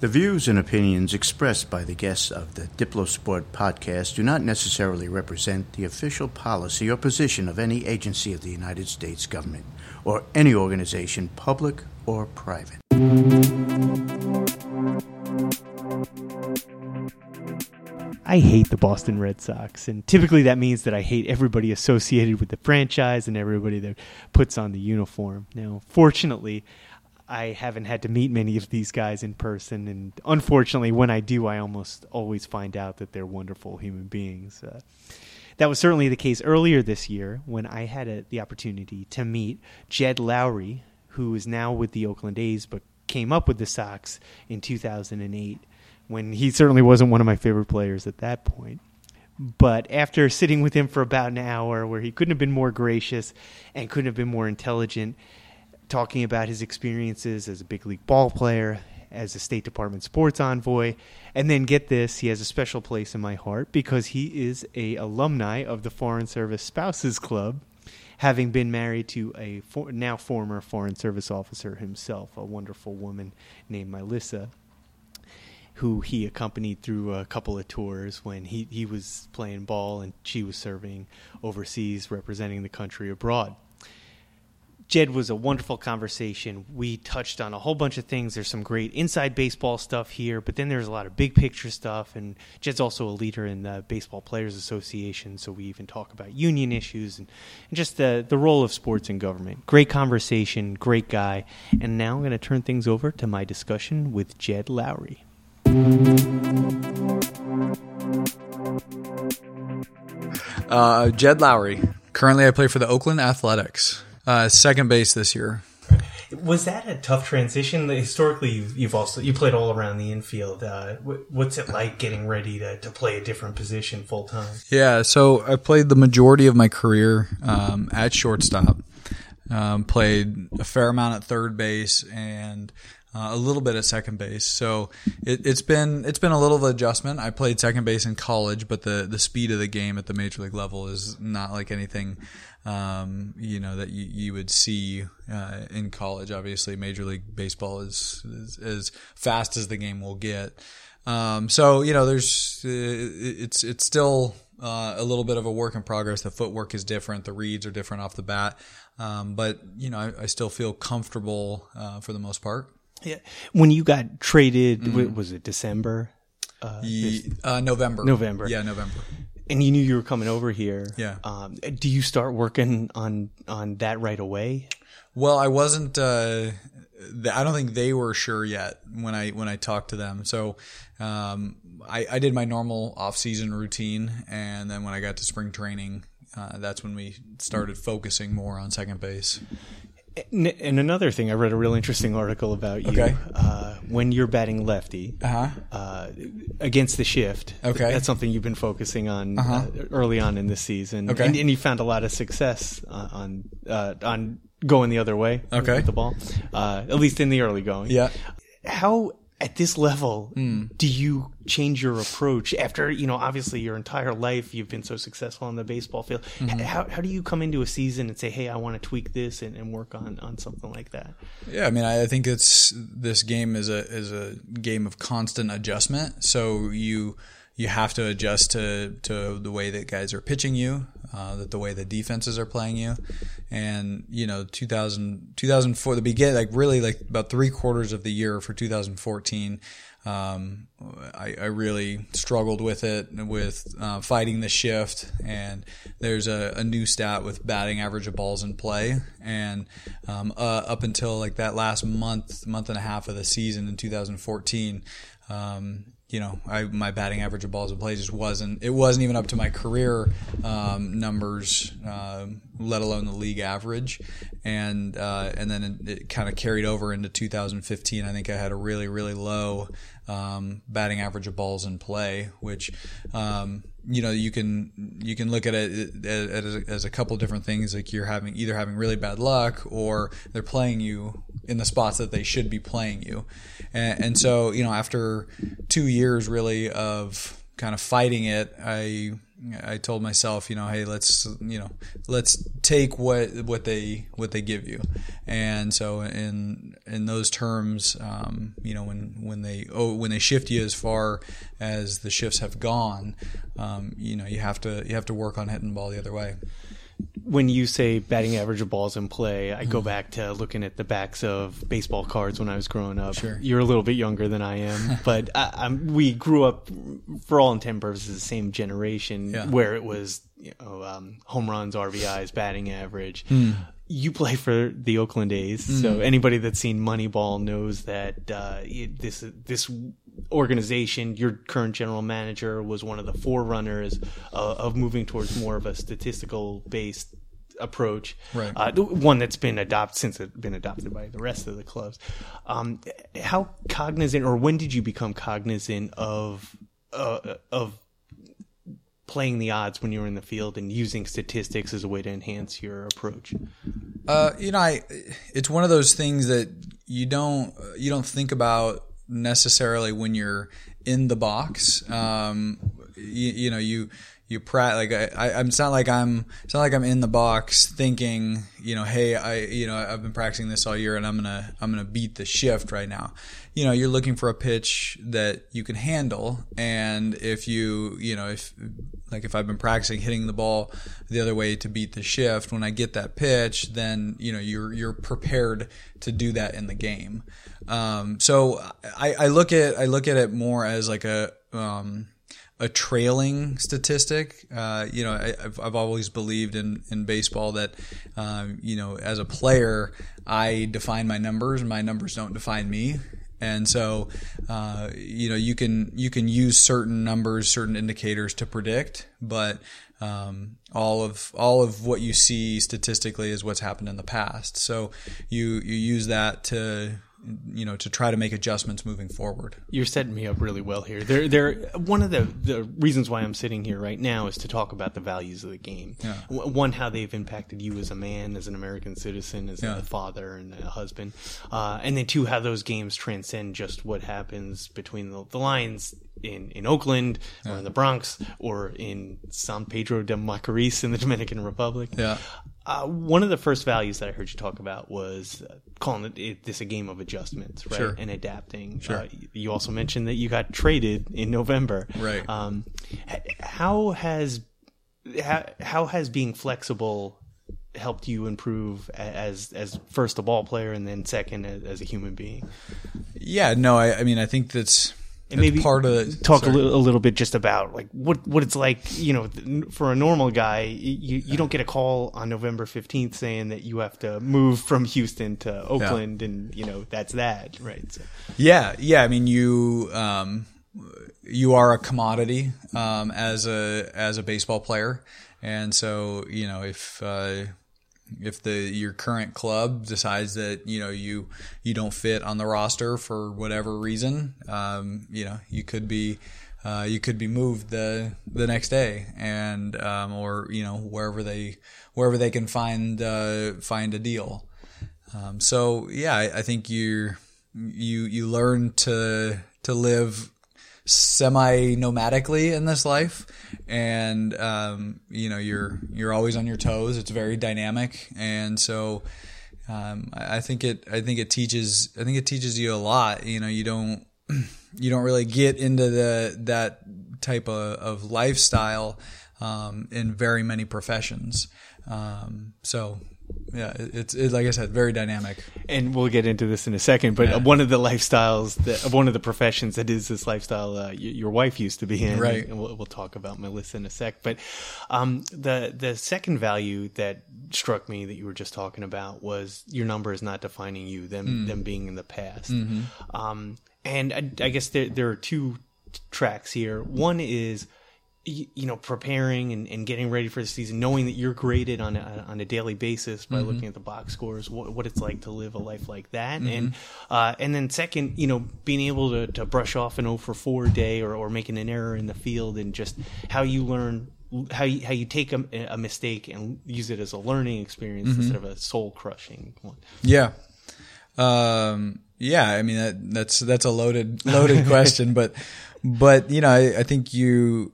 The views and opinions expressed by the guests of the Diplosport podcast do not necessarily represent the official policy or position of any agency of the United States government or any organization, public or private. I hate the Boston Red Sox, and typically that means that I hate everybody associated with the franchise and everybody that puts on the uniform. Now, fortunately, I haven't had to meet many of these guys in person, and unfortunately, when I do, I almost always find out that they're wonderful human beings. Uh, that was certainly the case earlier this year when I had a, the opportunity to meet Jed Lowrie, who is now with the Oakland A's but came up with the Sox in 2008 when he certainly wasn't one of my favorite players at that point. But after sitting with him for about an hour, where he couldn't have been more gracious and couldn't have been more intelligent, talking about his experiences as a big league ball player, as a State Department sports envoy, and then get this, he has a special place in my heart because he is a alumni of the Foreign Service Spouses Club, having been married to a for, now former Foreign Service officer himself, a wonderful woman named Melissa who he accompanied through a couple of tours when he, he was playing ball and she was serving overseas representing the country abroad. Jed was a wonderful conversation. We touched on a whole bunch of things. There's some great inside baseball stuff here, but then there's a lot of big picture stuff. And Jed's also a leader in the Baseball Players Association, so we even talk about union issues and, and just the, the role of sports in government. Great conversation, great guy. And now I'm going to turn things over to my discussion with Jed Lowrie. Uh, Jed Lowrie. Currently, I play for the Oakland Athletics. Uh, second base this year. Was that a tough transition? Historically, you've, also you played all around the infield. Uh, what's it like getting ready to, to play a different position full time? Yeah, so I played the majority of my career um, at shortstop. Um, played a fair amount at third base and uh, a little bit at second base. So it, has been it's been a little of adjustment. I played second base in college, but the the speed of the game at the major league level is not like anything um, you know that you, you would see uh, in college. Obviously, Major League Baseball is, is as fast as the game will get. Um, so you know, there's uh, it's it's still uh, a little bit of a work in progress. The footwork is different. The reads are different off the bat. Um, but you know, I, I still feel comfortable uh, for the most part. Yeah. When you got traded, mm. was it December? Uh, uh, November. November. Yeah, November. And you knew you were coming over here. Yeah. Um, do you start working on on that right away? Well, I wasn't. Uh, I don't think they were sure yet when I when I talked to them. So um, I, I did my normal off season routine, and then when I got to spring training, uh, that's when we started focusing more on second base. And another thing, I read a real interesting article about you. Okay. Uh, when you're batting lefty uh-huh. uh, against the shift. Okay. That's something you've been focusing on uh-huh. uh, early on in the season. Okay. And, and you found a lot of success uh, on uh, on going the other way. Okay. With the ball, uh, at least in the early going. Yeah. How at this level, mm. do you change your approach after you know? Obviously, your entire life you've been so successful on the baseball field. Mm-hmm. How how do you come into a season and say, "Hey, I want to tweak this and, and work on on something like that"? Yeah, I mean, I think it's this game is a is a game of constant adjustment. So you you have to adjust to to the way that guys are pitching you, uh, that the way the defenses are playing you, and you know 2000 2004 the begin like really like about three quarters of the year for 2014 um, I, I, really struggled with it with uh, fighting the shift. And there's a, a, new stat with batting average of balls in play. And um, uh, up until like that last month month and a half of the season in 2014 um, you know, I, my batting average of balls in play just wasn't. It wasn't even up to my career um, numbers, uh, let alone the league average. And uh, and then it, it kind of carried over into 2015. I think I had a really really low um, batting average of balls in play, which um, you know you can you can look at it as, as a couple different things. Like you're having either having really bad luck or they're playing you in the spots that they should be playing you. And, and so you know after two years really of kind of fighting it, I I told myself, you know, hey, let's you know, let's take what what they what they give you, and so in in those terms, um, you know, when when they oh when they shift you as far as the shifts have gone, um, you know, you have to you have to work on hitting the ball the other way when you say batting average of balls in play, I go mm-hmm. back to looking at the backs of baseball cards when I was growing up. Sure. You're a little bit younger than I am, but I, we grew up, for all intent purposes, the same generation yeah. where it was you know, um, home runs, RBIs, batting average. Mm. You play for the Oakland A's, mm. so anybody that's seen Moneyball knows that uh, this this organization, your current general manager was one of the forerunners uh, of moving towards more of a statistical based approach. Right. Uh, one that's been adopted since it's been adopted by the rest of the clubs. Um, how cognizant, or when did you become cognizant of uh, of playing the odds when you were in the field and using statistics as a way to enhance your approach? Uh, you know, I it's one of those things that you don't you don't think about necessarily when you're in the box. Um, you, you, know, you you pra- like I, I, it's not like I'm it's not like I'm in the box thinking, you know, hey, I you know I've been practicing this all year and I'm gonna I'm gonna beat the shift right now. You know, you're looking for a pitch that you can handle, and if you you know if like if I've been practicing hitting the ball the other way to beat the shift, when I get that pitch, then you know you're you're prepared to do that in the game. Um, so I, I look at I look at it more as like a um, a trailing statistic. Uh, you know, I, have I've always believed in, in baseball that, um, you know, as a player, I define my numbers, my numbers don't define me. And so, uh, you know, you can you can use certain numbers, certain indicators to predict, but um, all of all of what you see statistically is what's happened in the past. So you you use that to you know to try to make adjustments moving forward. You're setting me up really well here. There, there. One of the the reasons why I'm sitting here right now is to talk about the values of the game. Yeah. One, how they've impacted you as a man, as an American citizen, as yeah. a father and a husband, uh, and then two, how those games transcend just what happens between the, the lines in, in Oakland yeah. or in the Bronx or in San Pedro de Macorís in the Dominican Republic. Yeah. Uh, one of the first values that I heard you talk about was uh, calling it, it, this a game of adjustments, right? Sure. And adapting. Sure. Uh, you also mentioned that you got traded in November. Right. Um, how has how, how has being flexible helped you improve as as first a ball player and then second as, as a human being? Yeah. No. I, I mean, I think that's and maybe part of the, talk a little, a little, bit just about like what what it's like you know for a normal guy you you don't get a call on November 15th saying that you have to move from Houston to Oakland yeah. and you know that's that right so. yeah yeah I mean you um, you are a commodity um, as a as a baseball player and so you know if uh, if the your current club decides that you know you you don't fit on the roster for whatever reason, um, you know you could be uh, you could be moved the the next day, and um, or you know wherever they wherever they can find uh, find a deal. Um, so yeah, I, I think you you you learn to to live semi nomadically in this life, and um, you know you're you're always on your toes. It's very dynamic, and so um, I think it I think it teaches I think it teaches you a lot. You know, you don't you don't really get into the that type of, of lifestyle um, in very many professions. Um, so yeah, it's it, like I said, very dynamic. And we'll get into this in a second. But yeah. one of the lifestyles that one of the professions that is this lifestyle uh, your wife used to be in, right? And we'll, we'll talk about Melissa in a sec. But um, the the second value that struck me that you were just talking about was your number is not defining you; them mm. them being in the past. Mm-hmm. Um, and I, I guess there there are two tracks here. One is you know preparing and, and, getting ready for the season knowing that you're graded on a, on a daily basis by mm-hmm. looking at the box scores what, what, it's like to live a life like that mm-hmm. and uh, and then second you know being able to, to brush off an 0 for 4 day or, or making an error in the field and just how you learn how you, how you take a, a mistake and use it as a learning experience mm-hmm. instead of a soul crushing one yeah um, Yeah, I mean that, that's that's a loaded loaded question, but but you know I, I, think you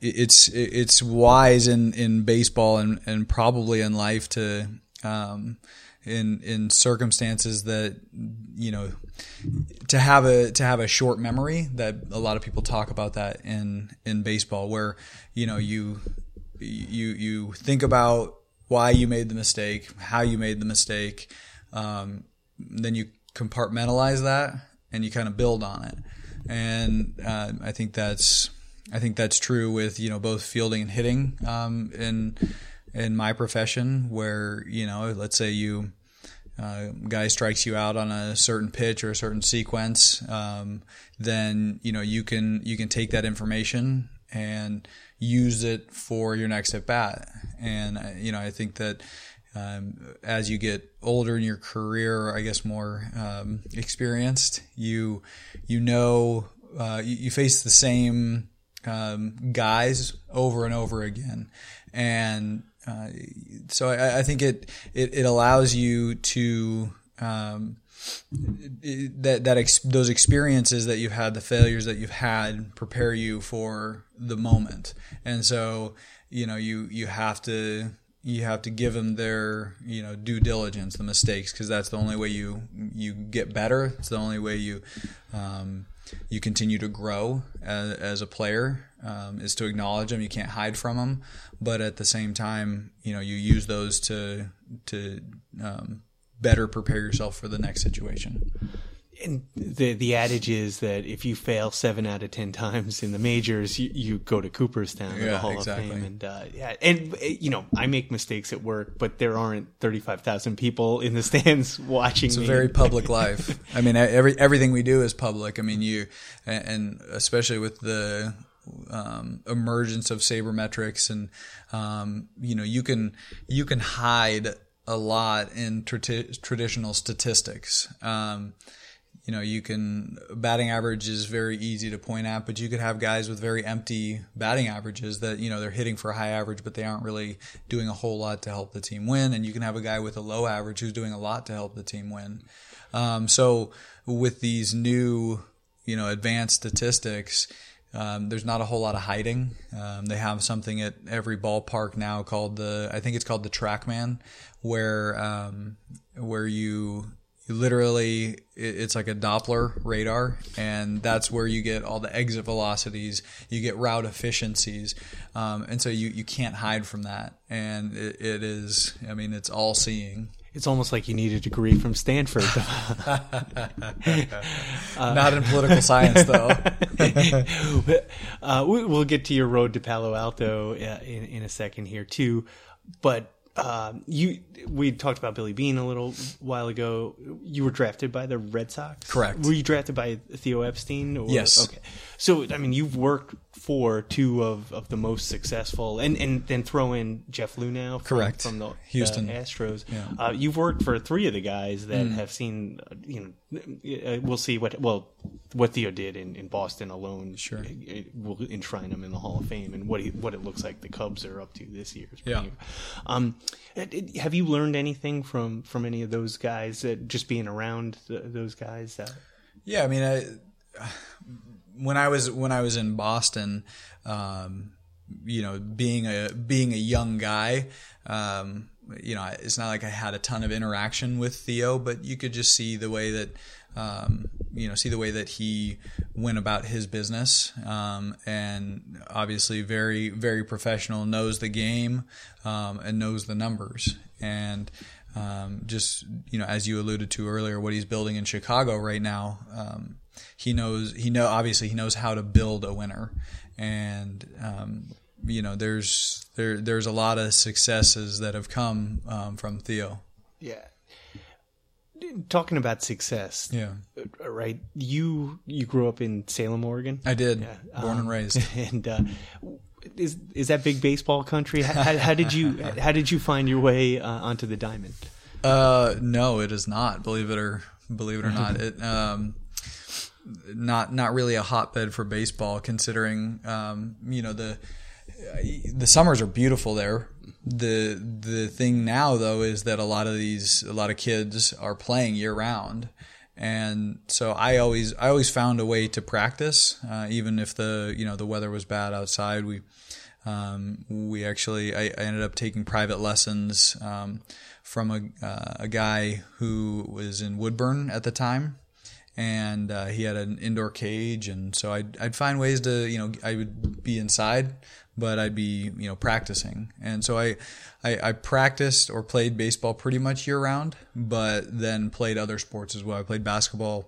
it's it's wise in in baseball and and probably in life to um, in in circumstances that you know to have a to have a short memory that a lot of people talk about that in in baseball where you know you you you think about why you made the mistake how you made the mistake um, then you compartmentalize that and you kind of build on it and uh, I think that's I think that's true with you know both fielding and hitting um, in in my profession where you know let's say you uh, guy strikes you out on a certain pitch or a certain sequence, um, then you know you can you can take that information and use it for your next at bat. And uh, you know I think that um, as you get older in your career, I guess more um, experienced, you you know uh, you, you, face the same um, guys over and over again, and uh, so I, I, think it, it, it allows you to um, that that ex- those experiences that you've had, the failures that you've had, prepare you for the moment. And so you know you you have to you have to give them their you know due diligence, the mistakes, because that's the only way you you get better. It's the only way you um, you continue to grow as, as a player um, is to acknowledge them. You can't hide from them, but at the same time, you know, you use those to to um, better prepare yourself for the next situation and the the adage is that if you fail seven out of ten times in the majors, you, you go to Cooperstown, yeah, the Hall exactly. of Fame, and uh, yeah, and you know I make mistakes at work, but there aren't thirty five thousand people in the stands watching. It's me. a very public life. I mean, every everything we do is public. I mean, you and especially with the um, emergence of sabermetrics, and um, you know, you can you can hide a lot in tra- traditional statistics. Um, you know, you can batting average is very easy to point at, but you could have guys with very empty batting averages that, you know, they're hitting for a high average, but they aren't really doing a whole lot to help the team win. And you can have a guy with a low average who's doing a lot to help the team win. Um, so with these new, you know, advanced statistics, um, there's not a whole lot of hiding. Um, they have something at every ballpark now called the, I think it's called the TrackMan, where um, where you you literally it's like a doppler radar and that's where you get all the exit velocities you get route efficiencies um, and so you, you can't hide from that and it, it is i mean it's all seeing it's almost like you need a degree from Stanford. Not in political science, though. uh, we'll get to your road to Palo Alto uh, in, in a second here, too. But uh, you we talked about Billy Beane a little while ago. You were drafted by the Red Sox. Correct. Were you drafted by Theo Epstein? Or? Yes. Okay. So I mean, you've worked for two of, of the most successful, and, and then throw in Jeff Luhnow. From, Correct. From the Houston Astros. Yeah. Uh, you've worked for three of the guys that mm. have seen. Uh, you know, uh, we'll see what well what Theo did in, in Boston alone. Sure. will enshrine him in the Hall of Fame, and what he, what it looks like the Cubs are up to this year. Yeah. Um, have you learned anything from from any of those guys? Uh, just being around the, those guys. Uh, yeah, I mean, I, when I was when I was in Boston, um, you know, being a being a young guy. Um, you know, it's not like I had a ton of interaction with Theo, but you could just see the way that um, you know, see the way that he went about his business, um, and obviously very, very professional, knows the game, um, and knows the numbers, and um, just you know, as you alluded to earlier, what he's building in Chicago right now, um, he knows he know obviously he knows how to build a winner, and um, you know, there's there there's a lot of successes that have come from Theo. Yeah talking about success. Yeah. Uh, right. You you grew up in Salem, Oregon. I did. Yeah. Born um, and raised. And uh, is is that big baseball country? How, how did you how did you find your way uh, onto the diamond? Uh, no, it is not. Believe it or believe it or not, it um, not not really a hotbed for baseball. Considering um, you know the the summers are beautiful there, the the thing now though is that a lot of these a lot of kids are playing year round and so I always I always found a way to practice, uh, even if the you know the weather was bad outside. We um, we actually I, I, ended up taking private lessons um, from a, uh, a guy who was in Woodburn at the time, and uh, he had an indoor cage, and so I'd I'd find ways to you know I would be inside, but I'd be you know practicing, and so I, I I, practiced or played baseball pretty much year round, but then played other sports as well. I played basketball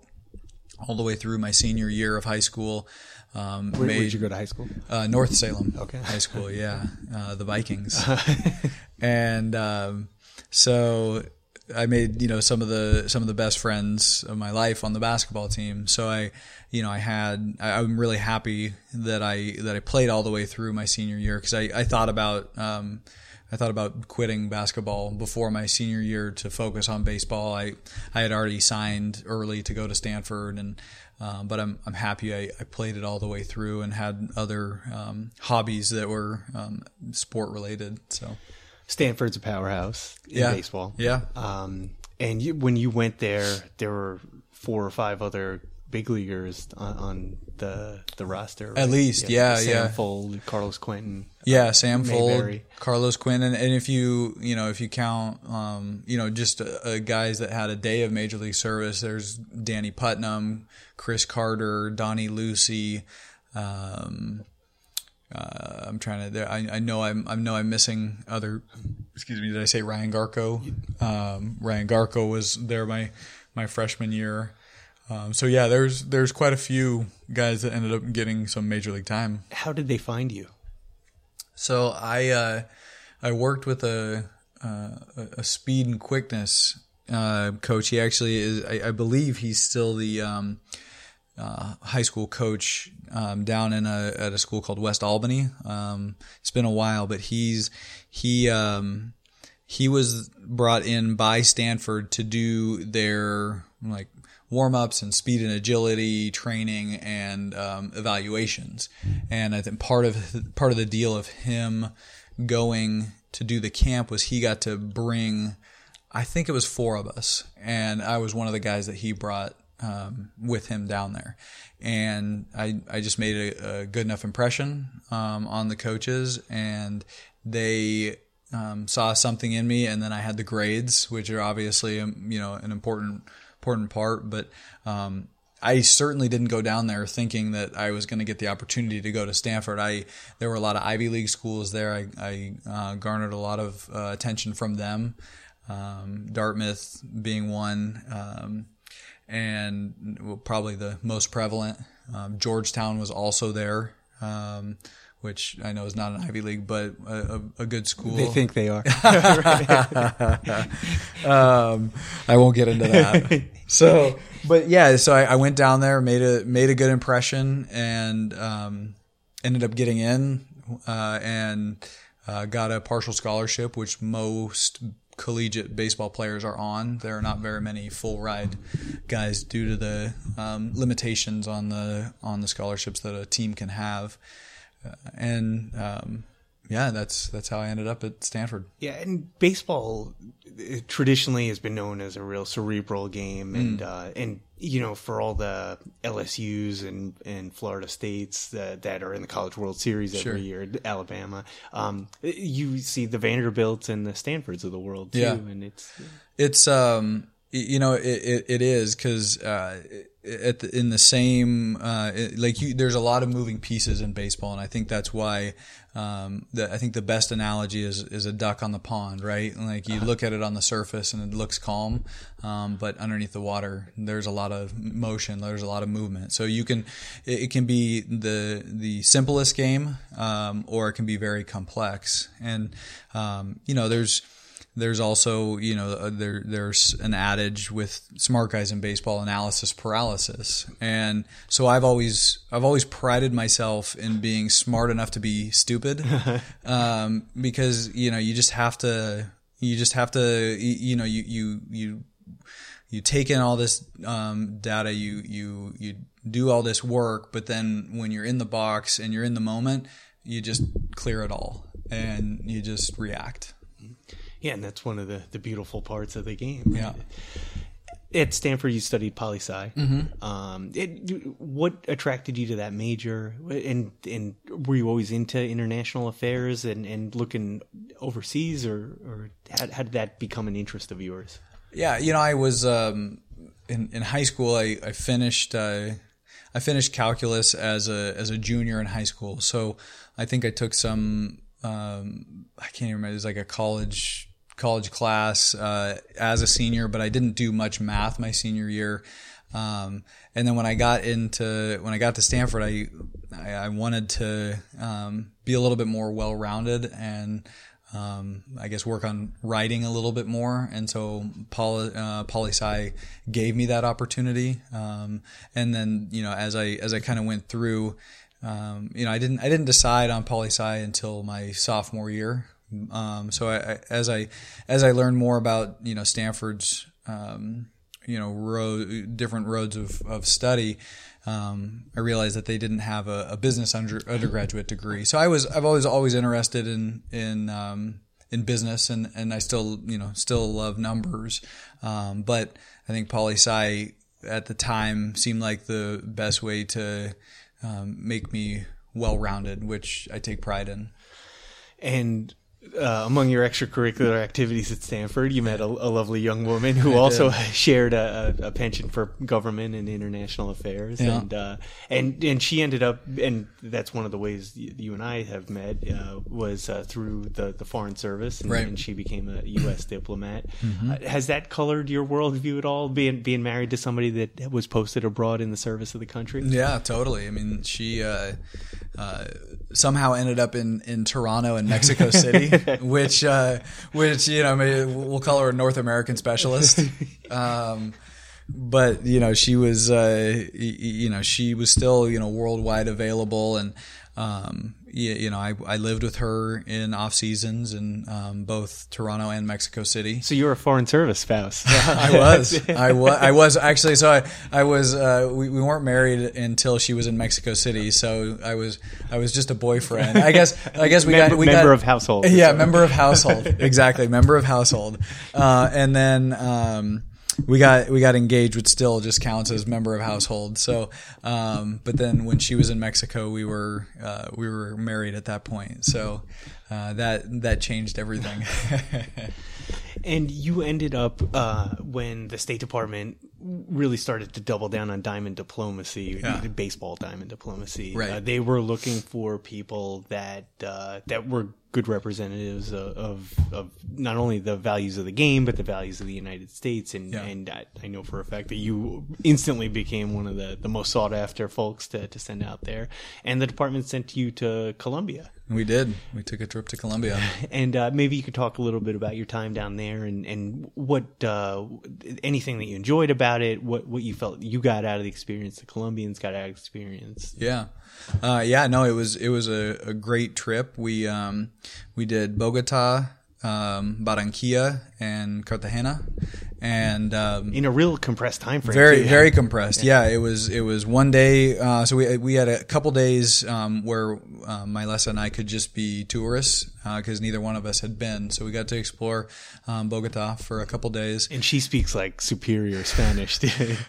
all the way through my senior year of high school. Um, Where did you go to high school? Uh, North Salem. Okay. High school, yeah. Uh, the Vikings. and um, so I made you know some of the some of the best friends of my life on the basketball team. So I, you know, I had I, am really happy that I that I played all the way through my senior year because I, I thought about um, I thought about quitting basketball before my senior year to focus on baseball. I I had already signed early to go to Stanford and um, but I'm I'm happy I, I, played it all the way through and had other um, hobbies that were um, sport related. So Stanford's a powerhouse in yeah. baseball. Yeah. Um, and you, when you went there, there were four or five other big leaguers on, on the the roster. Right? At least, yeah, yeah. Sam yeah. Fuld, Carlos Quentin. Yeah, Sam Mayberry. Fuld, Carlos Quentin, and, and, if you you know if you count um, you know just uh, uh, guys that had a day of major league service, there's Danny Putnam, Chris Carter, Donny Lucy. Um, uh, I'm trying to. I, I know I'm. I know I'm missing other. Excuse me. Did I say Ryan Garko? Um, Ryan Garko was there my my freshman year. Um, so yeah, there's there's quite a few guys that ended up getting some major league time. How did they find you? So I uh, I worked with a uh, a speed and quickness uh, coach. He actually is. I, I believe he's still the um, uh, high school coach um, down in a at a school called West Albany. Um, it's been a while, but he's he um, he was brought in by Stanford to do their like warm ups and speed and agility training and um, evaluations. And I think part of part of the deal of him going to do the camp was he got to bring. I think it was four of us, and I was one of the guys that he brought um, with him down there. And I, I just made a, a good enough impression um, on the coaches, and they um, saw something in me. And then I had the grades, which are obviously um, you know an important important part. But um, I certainly didn't go down there thinking that I was going to get the opportunity to go to Stanford. I there were a lot of Ivy League schools there. I, I uh, garnered a lot of uh, attention from them. Um, Dartmouth being one, and well, probably the most prevalent. Um, Georgetown was also there. Um, which I know is not an Ivy League, but a, a, a good school. They think they are. um, I won't get into that. so, but yeah, so I, I, went down there, made a made a good impression, and um, ended up getting in, uh, and uh, got a partial scholarship, which most collegiate baseball players are on. There are not very many full ride guys due to the um, limitations on the on the scholarships that a team can have and um, yeah, that's that's how I ended up at Stanford. Yeah, and baseball traditionally has been known as a real cerebral game, and mm. uh, and you know for all the LSU's and and Florida States that, that are in the College World Series every sure. year, Alabama, um, you see the Vanderbilts and the Stanfords of the world too, yeah. and it's it's um you know it it, it is because. Uh, at the, in the same uh, like you, there's a lot of moving pieces in baseball, and I think that's why um, the, I think the best analogy is is a duck on the pond, right? Like you look at it on the surface and it looks calm, um, but underneath the water there's a lot of motion, there's a lot of movement. So you can it, it can be the the simplest game, um, or it can be very complex, and um, you know there's there's also, you know, uh, there there's an adage with smart guys in baseball, analysis paralysis, and so I've always I've always prided myself in being smart enough to be stupid, um, because you know you just have to you just have to you know you you you you take in all this um, data, you you you do all this work, but then when you're in the box and you're in the moment, you just clear it all and you just react yeah, and that's one of the, the beautiful parts of the game. Yeah. at Stanford, you studied poli sci. Mm-hmm. Um, it, what attracted you to that major? And and were you always into international affairs and, and looking overseas, or or how, how did that become an interest of yours? Yeah, you know, I was um, in in high school. I I finished. Uh, I finished calculus as a as a junior in high school. So I think I took some. Um, I can't even remember. It was like a college college class uh, as a senior, but I didn't do much math my senior year. Um, and then when I got into when I got to Stanford, I I, I wanted to um, be a little bit more well rounded and um, I guess work on writing a little bit more. And so poli, uh, poli sci gave me that opportunity. Um, and then, you know, as I, as I kind of went through, um, you know, I didn't, I didn't decide on poli sci until my sophomore year. Um, so I, I, as I, as I learned more about, you know, Stanford's, um, you know, road, different roads of, of study, um, I realized that they didn't have a, a business under, undergraduate degree. So I was I've always always interested in in um, in business and and I still you know still love numbers, um, but I think poli sci at the time seemed like the best way to um, make me well rounded, which I take pride in. And uh, among your extracurricular activities at Stanford, you met a, a lovely young woman who also shared a, a, penchant for government and international affairs, Yeah. and uh, and and she ended up, and that's one of the ways you and I have met uh, was uh, through the, the foreign service, and, Right. and she became a U.S. diplomat. Uh, has that colored your worldview at all? Being being married to somebody that was posted abroad in the service of the country. Yeah, totally. I mean, she uh, uh, somehow ended up in, in Toronto and Mexico City, which uh, which you know maybe we'll call her a North American specialist. Um, but you know, she was uh, you know she was still you know worldwide available and. Um, you, you know, I, I lived with her in off seasons in um, both Toronto and Mexico City. So you were a foreign service spouse. I was. I was. I was actually. So I. I was. Uh, we, we weren't married until she was in Mexico City. So I was. I was just a boyfriend. I guess. I guess we member, got. We member got, of household. Yeah, member of household. exactly, member of household. Uh, and then. Um, we got we got engaged, which still just counts as member of household. So, um, but then when she was in Mexico, we were uh, we were married at that point. So uh, that that changed everything. And you ended up uh, when the State Department really started to double down on diamond diplomacy, Yeah. baseball diamond diplomacy. Right. Uh, they were looking for people that uh, that were good representatives of, of of not only the values of the game but the values of the United States. And Yeah. and I, I know for a fact that you instantly became one of the, the most sought after folks to, to send out there. And the department sent you to Colombia. we did. We took a trip to Colombia. And uh, maybe you could talk a little bit about your time down there and, and what uh, anything that you enjoyed about it, what, what you felt you got out of the experience, the Colombians got out of experience. Yeah, uh, yeah. No, it was it was a, a great trip. We um, we did Bogota, um, Barranquilla, and Cartagena, and um, In a real compressed time frame. very too. very compressed. Yeah. it was it was one day. Uh, so we we had a couple days um, where uh, Melissa and I could just be tourists because neither one of us had been. So we got to explore um, Bogota for a couple days. And she speaks like superior Spanish.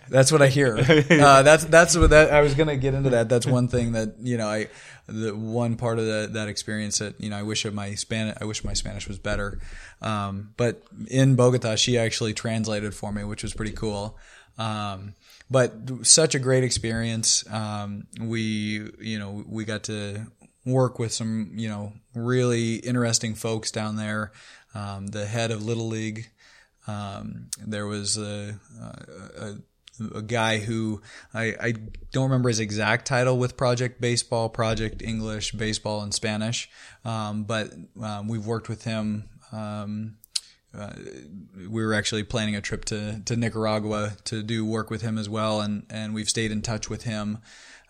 That's what I hear. Uh, that's that's what that I was gonna get into that. That's one thing that you know I the one part of that that experience that you know I wish my Spanish I wish my Spanish was better. Um, but in Bogota, she actually translated for me, which was pretty cool. Um, but such a great experience. Um, we you know we got to work with some you know really interesting folks down there. Um, the head of Little League. Um, there was a, a, a a guy who I, I don't remember his exact title with Project Baseball, Project English, Baseball, and Spanish, um, but um, we've worked with him. Um, uh, we were actually planning a trip to, to Nicaragua to do work with him as well, and, and we've stayed in touch with him.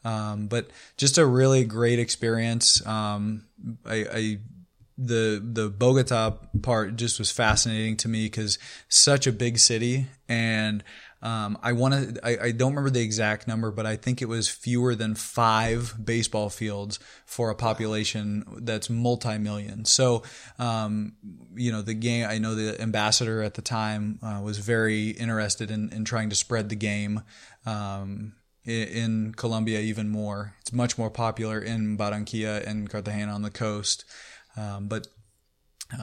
Um, but just a really great experience. Um, I, I the the Bogota part just was fascinating to me because such a big city and Um, I want to. I, I, don't remember the exact number, but I think it was fewer than five baseball fields for a population that's multi-million. So, um, you know, the game. I know the ambassador at the time uh, was very interested in, in trying to spread the game. Um, in Colombia, even more. It's much more popular in Barranquilla and Cartagena on the coast. Um, but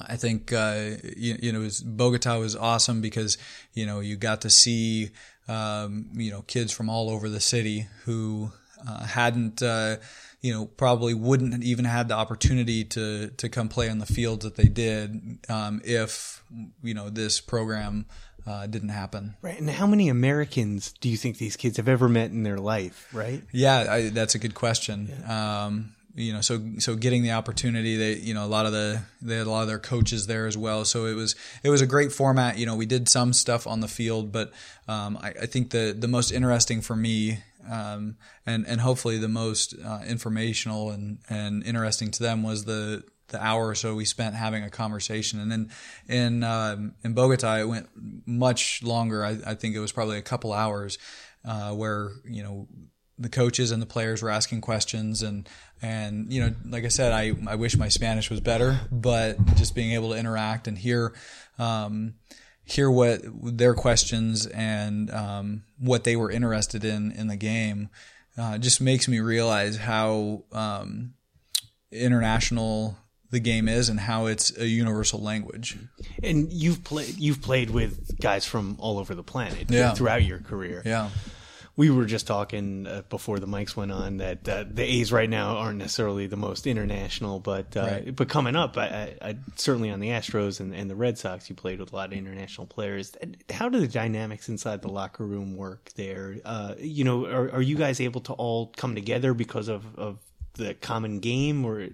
I think uh, you, you, know was, Bogota was awesome because you know you got to see um, you know kids from all over the city who uh, hadn't uh, you know probably wouldn't even had the opportunity to to come play on the fields that they did um, if you know this program uh, didn't happen. Right. And how many Americans do you think these kids have ever met in their life? Right. Yeah, I, that's a good question. Yeah. Um, you know, so so getting the opportunity, they you know a lot of the they had a lot of their coaches there as well. So it was it was a great format. You know, we did some stuff on the field, but um, I, I, think the the most interesting for me. Um, and and hopefully the most uh, informational and, and interesting to them was the the hour or so we spent having a conversation. And then in um, in Bogota, it went much longer. I, I, think it was probably a couple hours uh, where you know the coaches and the players were asking questions and and you know like i said i i wish my spanish was better but just being able to interact and hear um, hear what their questions and um, what they were interested in in the game uh, just makes me realize how um, international the game is and how it's a universal language. And you've played you've played with guys from all over the planet yeah. throughout your career. Yeah we were just talking uh, before the mics went on that uh, the A's right now aren't necessarily the most international, but uh, right. but coming up, I, I, I, certainly on the Astros and, and the Red Sox, you played with a lot of international players. How do the dynamics inside the locker room work there? Uh, you know, are, are you guys able to all come together because of, of the common game, or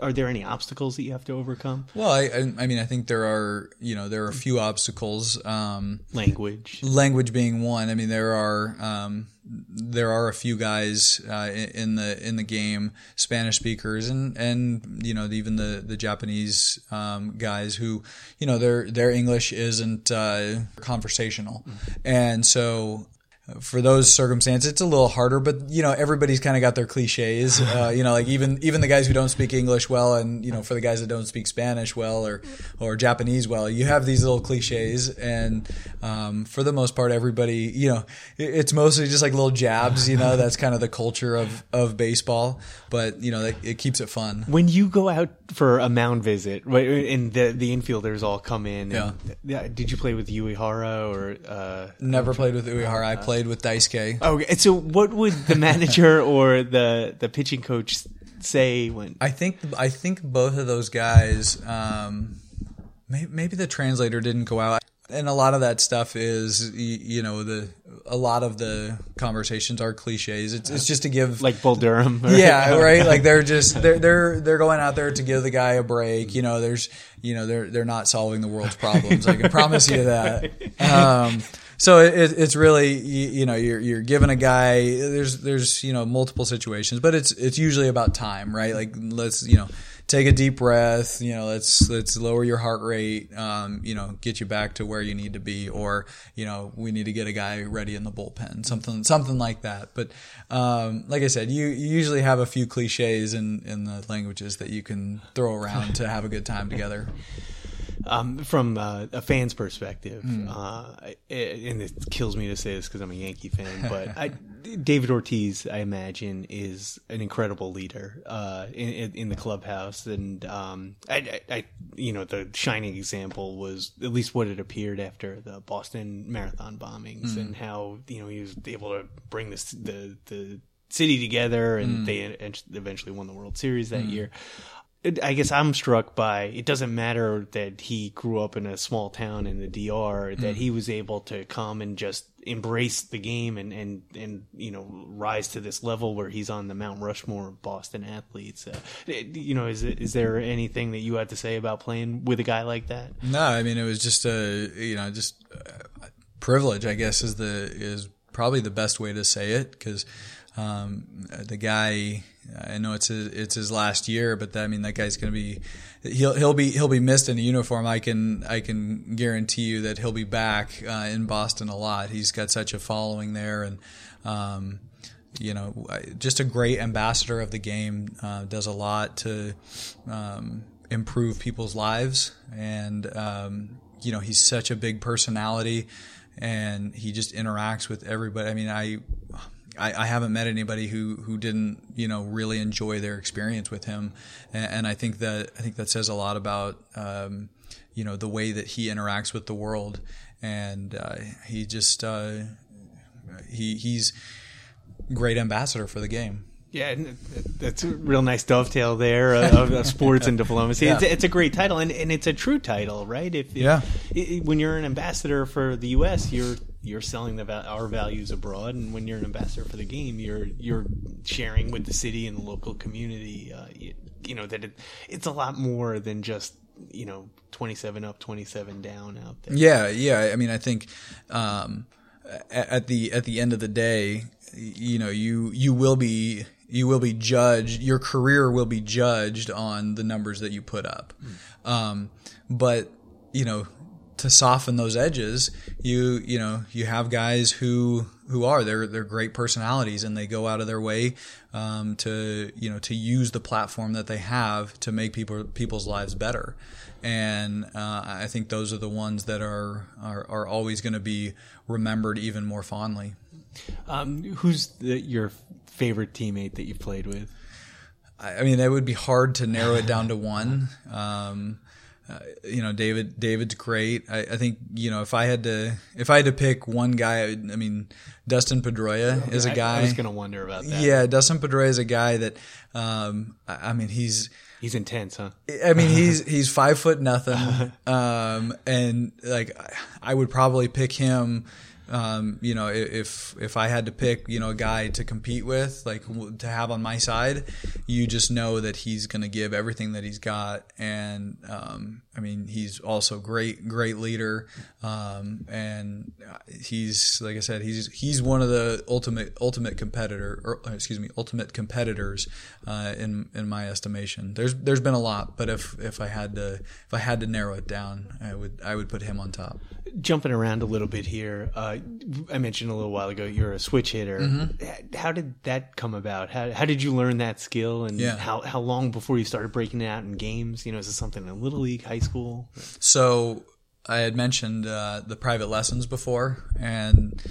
are there any obstacles that you have to overcome? Well, I, I mean, I think there are, you know, there are a few obstacles. Um, language, language being one. I mean, there are, um, there are a few guys uh, in the in the game, Spanish speakers, and and you know even the the Japanese um, guys who, you know, their their English isn't uh, conversational, mm-hmm. and so for those circumstances, it's a little harder, but you know, everybody's kind of got their cliches. Uh, you know, like even even the guys who don't speak English well, and you know, for the guys that don't speak Spanish well or or Japanese well, you have these little cliches, and um, for the most part, everybody, you know, it, it's mostly just like little jabs. You know, that's kind of the culture of of baseball, but you know, it, it keeps it fun. When you go out for a mound visit, right, and the the infielders all come in, yeah. And, did you play with Uehara or uh, never played with Uehara? I played with Daisuke. Okay, so what would the manager or the the pitching coach say when? I think I think both of those guys. Um, maybe, maybe the translator didn't go out and a lot of that stuff is you know the a lot of the conversations are cliches. It's, it's just to give like Bull Durham. Right? Yeah, right. Like they're just they're they're they're going out there to give the guy a break. You know, there's you know they're they're not solving the world's problems. I can promise you that. Um, so it, it's really you, you, know you're you're giving a guy there's there's you know multiple situations, but it's it's usually about time, right? Like let's you know take a deep breath. You know, let's let's lower your heart rate. Um, you know, get you back to where you need to be, or you know, we need to get a guy ready in the bullpen, something something like that. But um, like I said, you, you usually have a few cliches in in the languages that you can throw around to have a good time together. Um, from uh, a fan's perspective, mm. uh, and it kills me to say this because I'm a Yankee fan, but I, David Ortiz, I imagine, is an incredible leader uh, in, in the clubhouse, and um, I, I, you know, the shining example was at least what it appeared after the Boston Marathon bombings, mm. and how you know he was able to bring this the the city together, and mm. they eventually won the World Series that mm. year. I guess I'm struck by it doesn't matter that he grew up in a small town in the DR that mm. he was able to come and just embrace the game and and and you know rise to this level where he's on the Mount Rushmore of Boston athletes. Uh, you know, is is there anything that you had to say about playing with a guy like that? No, I mean it was just a you know just a privilege. I guess is the is probably the best way to say it because Um, the guy, I know it's his, it's his last year, but that, I mean that guy's going to be he'll he'll be he'll be missed in the uniform. I can I can guarantee you that he'll be back uh, in Boston a lot. He's got such a following there, and um, you know, just a great ambassador of the game. Uh, does a lot to um, improve people's lives, and um, you know, he's such a big personality, and he just interacts with everybody. I mean, I I, I, haven't met anybody who who didn't you know really enjoy their experience with him, and, and I think that I think that says a lot about um, you know the way that he interacts with the world, and uh, he just uh, he he's great ambassador for the game. Yeah, that's a real nice dovetail there of, of sports and diplomacy. Yeah. It's, it's, a great title, and, and it's a true title, right? If, if yeah, it, when you're an ambassador for the U.S., you're you're selling the our values abroad, and when you're an ambassador for the game, you're you're sharing with the city and the local community. Uh, you, you, know that it, it's a lot more than just you know 27 up, 27 down out there. Yeah, yeah. I mean, I think um, at the at the end of the day, you know, you you will be you will be judged. Your career will be judged on the numbers that you put up. Mm. Um, but you know, to soften those edges, you you know you have guys who who are they're they're great personalities and they go out of their way um, to you know to use the platform that they have to make people people's lives better, and uh, I think those are the ones that are are, are always going to be remembered even more fondly. Um, who's the, your favorite teammate that you've played with? I mean, it would be hard to narrow it down to one. Um, uh, you know, David. David's great. I, I, think you know if I had to if I had to pick one guy, I, mean, Dustin Pedroia is a guy. I was going to wonder about that. Yeah, Dustin Pedroia is a guy that. Um, I, I mean, he's he's intense, huh? I mean, he's he's five foot nothing, um, and like I would probably pick him um, you know, if if I had to pick, you know, a guy to compete with, like to have on my side, you just know that he's going to give everything that he's got, and um, I mean, he's also great, great leader, um, and he's like I said, he's he's one of the ultimate ultimate competitor, or excuse me, ultimate competitors uh, in in my estimation. There's there's been a lot, but if if I had to if I had to narrow it down, I would I would put him on top. Jumping around a little bit here. Uh, I mentioned a little while ago you're a switch hitter. Mm-hmm. How did that come about? How, how did you learn that skill, and yeah. how how long before you started breaking it out in games? You know, is it something in little league, high school? So I had mentioned uh, the private lessons before, and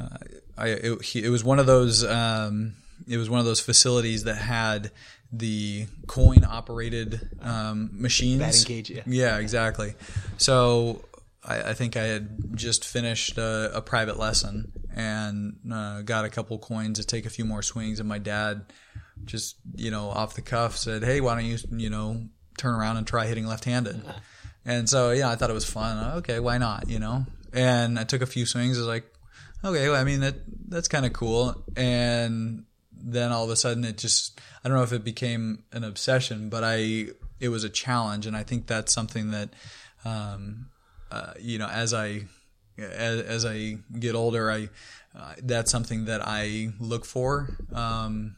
uh, I it, it, was one of those um, it was one of those facilities that had the coin operated um, machines. Batting cage, yeah. Yeah, exactly. So I, I think I had just finished a, a private lesson and uh, got a couple coins to take a few more swings, and my dad just you know off the cuff said, "Hey, why don't you you know turn around and try hitting left-handed?" And so yeah, I thought it was fun. Okay, why not? You know, and I took a few swings. I was like, okay, well, I mean that that's kind of cool. And then all of a sudden, it just I don't know if it became an obsession, but I it was a challenge, and I think that's something that um, uh, you know, as I as, as I get older, I uh, that's something that I look for um,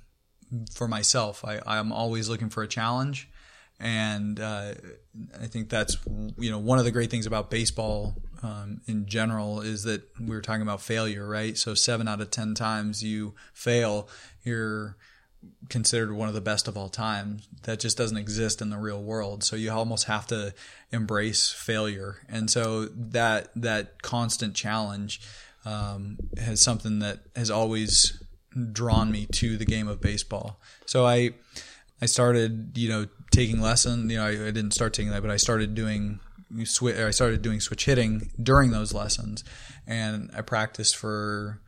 for myself. I, I'm always looking for a challenge, and uh, I think that's you know one of the great things about baseball um, in general is that we were talking about failure, right? So seven out of ten times you fail, you're considered one of the best of all time. That just doesn't exist in the real world. So you almost have to embrace failure, and so that that constant challenge um, has something that has always drawn me to the game of baseball. So I I started you know taking lesson. You know I, I didn't start taking that, but I started doing switch. I started doing switch hitting during those lessons, and I practiced for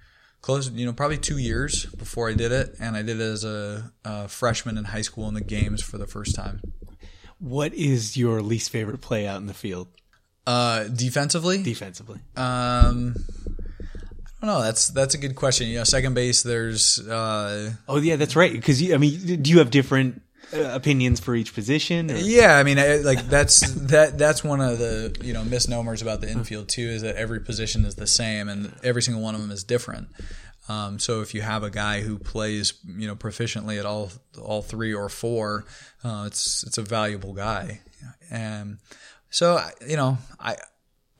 close, you know, probably two years before I did it, and I did it as a, a freshman in high school in the games for the first time. What is your least favorite play out in the field? Uh, defensively. Defensively. Um, I don't know. That's that's a good question. You know, second base. There's. Uh, oh yeah, that's right. Because I mean, do you have different opinions for each position? Or? Yeah, I mean, I, like that's that that's one of the you know misnomers about the infield too is that every position is the same and every single one of them is different. Um, so if you have a guy who plays, you know, proficiently at all all three or four, uh, it's it's a valuable guy. And so you know, I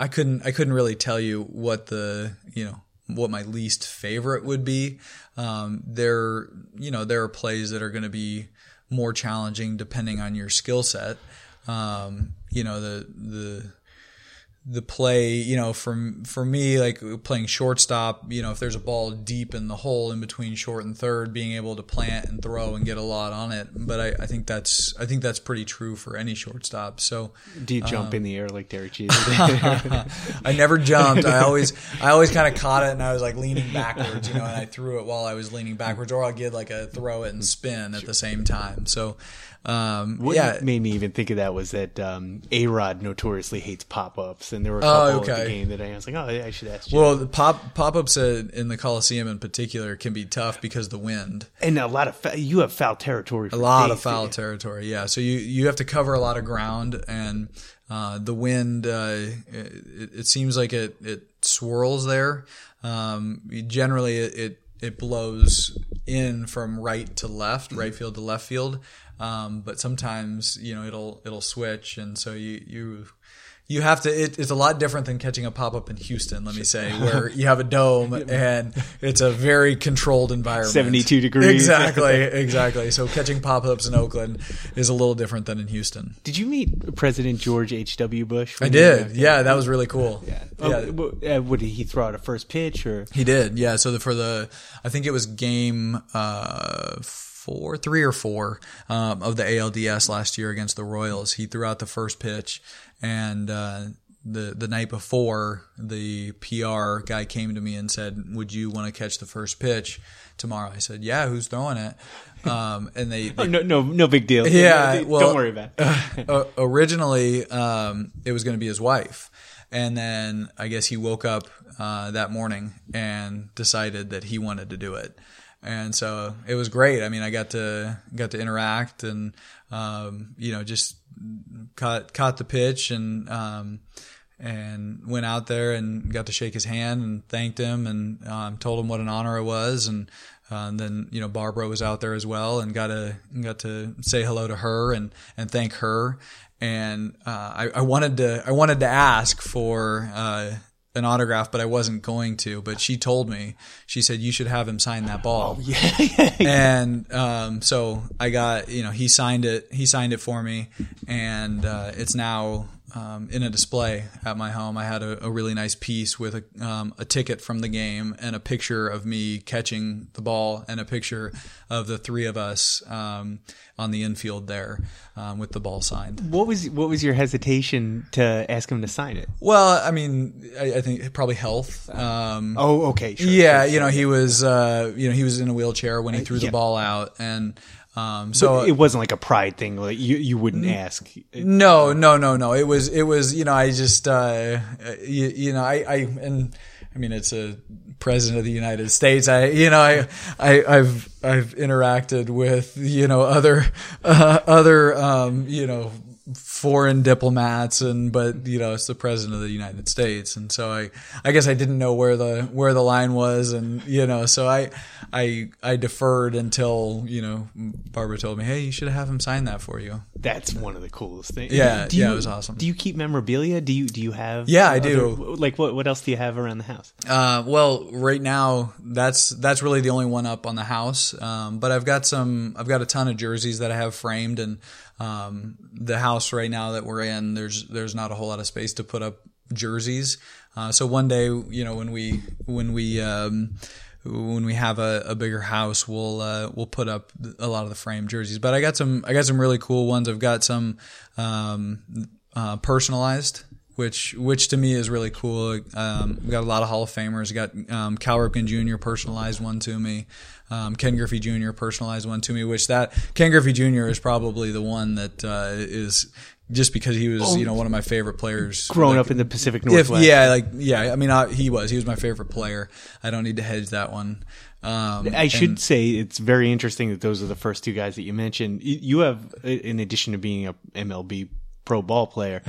I couldn't I couldn't really tell you what the you know what my least favorite would be. Um, there you know there are plays that are going to be more challenging depending on your skill set. Um, you know the the the play, you know, from for me, like playing shortstop, you know, if there's a ball deep in the hole in between short and third, being able to plant and throw and get a lot on it. But I, I think that's I think that's pretty true for any shortstop. So do you jump um, in the air like Derek Jeter? I never jumped. I always I always kind of caught it and I was like leaning backwards, you know, and I threw it while I was leaning backwards, or I'll get like a throw it and spin at the same time. So um, what yeah. made me even think of that was that um, A Rod notoriously hates pop ups, and there were a couple oh, okay. the game that I was like, oh, I should ask. You. Well, the pop pop ups in the Coliseum in particular can be tough because the wind and a lot of you have foul territory. a lot days, of foul territory, yeah. So you you have to cover a lot of ground, and uh, the wind uh, it, it, seems like it it swirls there. Um, generally, it, it it blows in from right to left, right field to left field. Um, but sometimes you know it'll it'll switch, and so you you you have to it, it's a lot different than catching a pop-up in houston let me say where you have a dome and it's a very controlled environment. 72 degrees. Exactly exactly. So catching pop-ups in oakland is a little different than in houston. Did you meet president george h.w bush i did. yeah that was really cool. Yeah, oh, yeah. Uh, would he throw out a first pitch or? He did yeah. So the, for the i think it was game uh four, three or four um, of the ALDS last year against the Royals. He threw out the first pitch, and uh, the the night before, the PR guy came to me and said, "Would you want to catch the first pitch tomorrow?" I said, "Yeah." Who's throwing it? Um, and they, they oh, no, no, no big deal. Yeah, well, don't worry about it. uh, originally, um, it was going to be his wife. And then I guess he woke up uh, that morning and decided that he wanted to do it and so it was great. I mean, I got to got to interact and um, you know just caught caught the pitch and um, and went out there and got to shake his hand and thanked him and um, told him what an honor it was and, uh, and then you know Barbara was out there as well and got to got to say hello to her and and thank her and uh, I, I, wanted to I wanted to ask for uh, an autograph, but I wasn't going to. But she told me, she said, you should have him sign that ball. Oh, yeah. and um, so I got, you know, he signed it. He signed it for me, and uh, it's now um, in a display at my home. I had a, a really nice piece with a, um, a, ticket from the game and a picture of me catching the ball and a picture of the three of us um, on the infield there um, with the ball signed. What was what was your hesitation to ask him to sign it? Well, I mean, I, I think probably health. Um, oh, okay, sure, yeah. Sure, you know, he was uh, you know he was in a wheelchair when he uh, threw the ball out and. Um, so but it wasn't like a pride thing. Like you, you wouldn't ask. No, no, no, no. It was, it was. You know, I just, uh, you, you know, I, I, and I mean, it's a president of the United States. I, you know, I, I, I've, I've interacted with, you know, other, uh, other, um, you know, foreign diplomats and but you know it's the president of the United States. And so I I guess I didn't know where the where the line was and you know so I I I deferred until you know Barbara told me hey you should have him sign that for you. That's one of the coolest things. Yeah do you, yeah it was awesome. do you keep memorabilia? Do you do you have yeah I do. Like what what else do you have around the house? Uh, well right now that's that's really the only one up on the house. Um, but I've got some I've got a ton of jerseys that I have framed and um, the house right now that we're in, there's there's not a whole lot of space to put up jerseys. Uh, so one day, you know, when we when we um, when we have a, a bigger house, we'll uh, we'll put up a lot of the frame jerseys. But I got some I got some really cool ones. I've got some um, uh, personalized which which to me is really cool. Um, we got a lot of Hall of Famers. Got um, Cal Ripken Jr. personalized one to me. Um, Ken Griffey Jr. personalized one to me. Which that Ken Griffey Jr. is probably the one that uh, is just because he was oh, you know one of my favorite players. Growing like, up in the Pacific Northwest. If, yeah, like yeah. I mean, I, he was he was my favorite player. I don't need to hedge that one. Um, I should and, say it's very interesting that those are the first two guys that you mentioned. You have, in addition to being a MLB pro ball player.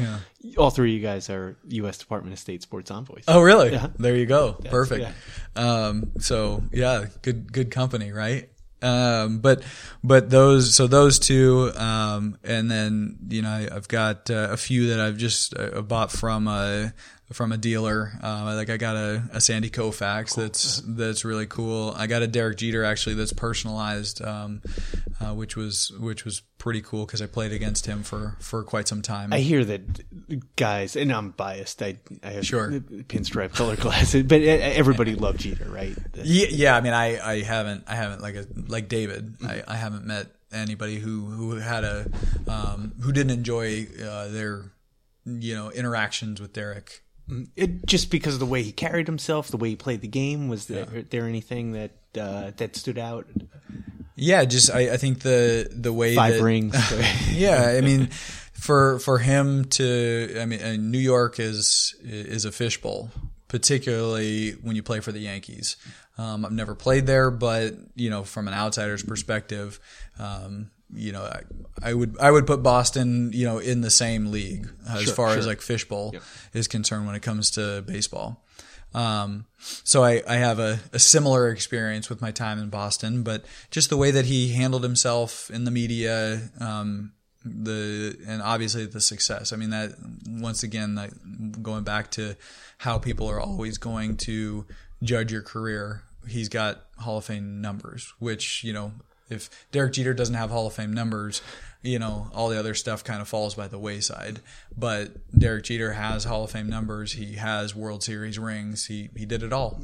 All three of you guys are U.S. Department of State sports envoys. Oh, really? Yeah. There you go. Perfect. yeah. Um, so yeah, good good company, right? Um, but but those so those two, um, and then you know I, I've got uh, a few that I've just uh, bought from a from a dealer. Uh, like I got a, a Sandy Koufax that's that's really cool. I got a Derek Jeter actually that's personalized, um, uh, which was which was pretty cool because I played against him for for quite some time. I hear that guys, and I'm biased. I, I have Sure. pinstripe color glasses, but everybody loved Jeter, right? Yeah, yeah. I mean, I, I haven't I haven't like a like David. I, I haven't met anybody who who had a um, who didn't enjoy uh, their you know interactions with Derek. It, just because of the way he carried himself, the way he played the game, was there, there anything that uh, that stood out? Yeah, just I, I think the the way Five that, rings. yeah, I mean, for for him to, I mean, New York is is a fishbowl, particularly when you play for the Yankees. Um, I've never played there, but you know, from an outsider's perspective, um, you know, I, I would I would put Boston, you know, in the same league as Sure, far as like fishbowl is concerned when it comes to baseball. Um, so I, I have a, a similar experience with my time in Boston, but just the way that he handled himself in the media, um, the and obviously the success. I mean that once again, like, going back to how people are always going to judge your career. He's got Hall of Fame numbers, which you know, if Derek Jeter doesn't have Hall of Fame numbers, you know, all the other stuff kind of falls by the wayside. But Derek Jeter has Hall of Fame numbers. He has World Series rings. He he did it all.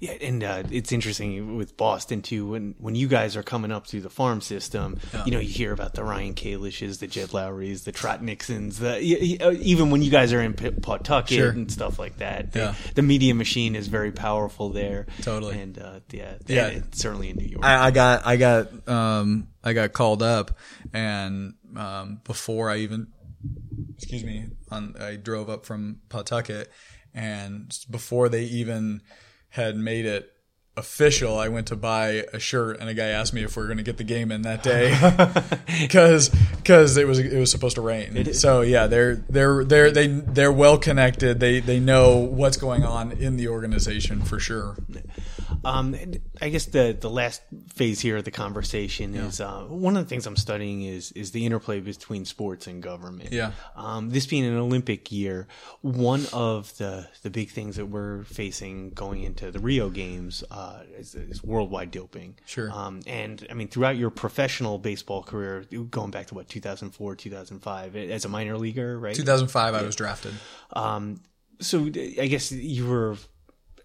Yeah, and uh, it's interesting with Boston too. When when you guys are coming up through the farm system, you know you hear about the Ryan Kalishes, the Jed Lowries, the Trot Nixons. The y- even when you guys are in Pawtucket Sure. and stuff like that, the, Yeah. the media machine is very powerful there. Totally. and uh, yeah, Yeah. certainly in New York. I, I got I got um I got called up and um before I even excuse me on I drove up from Pawtucket and before they even had made it official I went to buy a shirt and a guy asked me if we are going to get the game in that day cuz cuz it was it was supposed to rain. So yeah, they're they're they're they they're well connected. They they know what's going on in the organization for sure. Um, I guess the the last phase here of the conversation is uh, one of the things I'm studying is is the interplay between sports and government. Yeah. Um, this being an Olympic year, one of the the big things that we're facing going into the Rio Games uh, is, is worldwide doping. Sure. Um, and I mean, throughout your professional baseball career, going back to what 2004, 2005, as a minor leaguer, right? 2005 I was drafted. Um, so I guess you were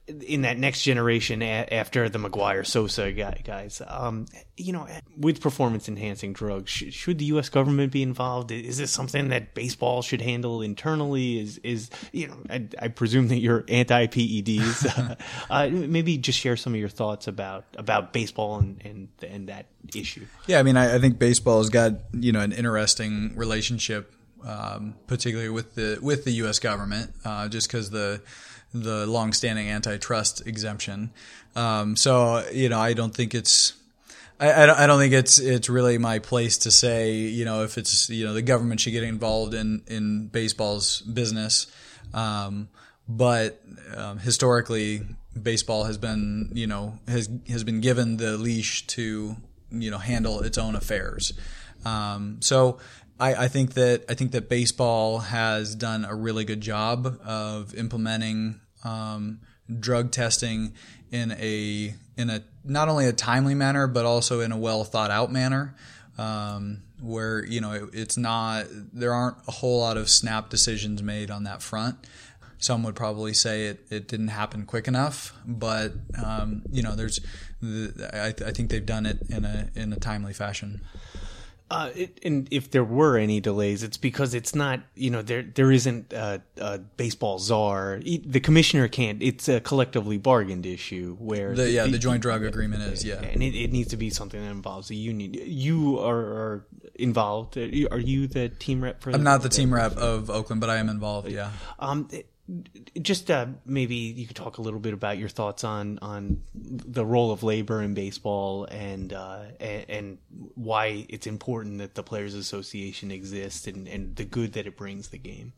in that next generation a- after the McGwire Sosa guy, guys. Um, you know, with performance enhancing drugs, sh- should the U.S. government be involved? Is this something that baseball should handle internally? Is is you know, I, I presume that you're anti PEDs. uh, maybe just share some of your thoughts about about baseball and and, and that issue. Yeah, I mean, I, I think baseball has got you know an interesting relationship, um, particularly with the with the U.S. government, uh, just because the the longstanding antitrust exemption. Um, so you know, I don't think it's. I, I don't- think it's it's really my place to say you know if it's you know the government should get involved in in baseball's business, um, but um, historically baseball has been you know has has been given the leash to you know handle its own affairs. Um, so I, I think that I think that baseball has done a really good job of implementing um, drug testing in a in a not only a timely manner but also in a well thought out manner. Um, where you know it, it's not there aren't a whole lot of snap decisions made on that front. Some would probably say it, it didn't happen quick enough, but um, you know, there's, the, I, I think they've done it in a in a timely fashion. Uh, it, and if there were any delays, it's because it's not, you know, there there isn't a, a baseball czar. The commissioner can't. It's a collectively bargained issue where The, yeah, the joint drug agreement is yeah. and it, it needs to be something that involves the union. You are, are involved. Are you are you the team rep for? I'm not the team rep of Oakland, but I am involved. Yeah, Um, just uh, maybe you could talk a little bit about your thoughts on on the role of labor in baseball and uh, and, and, why it's important that the Players Association exists and, and the good that it brings the game.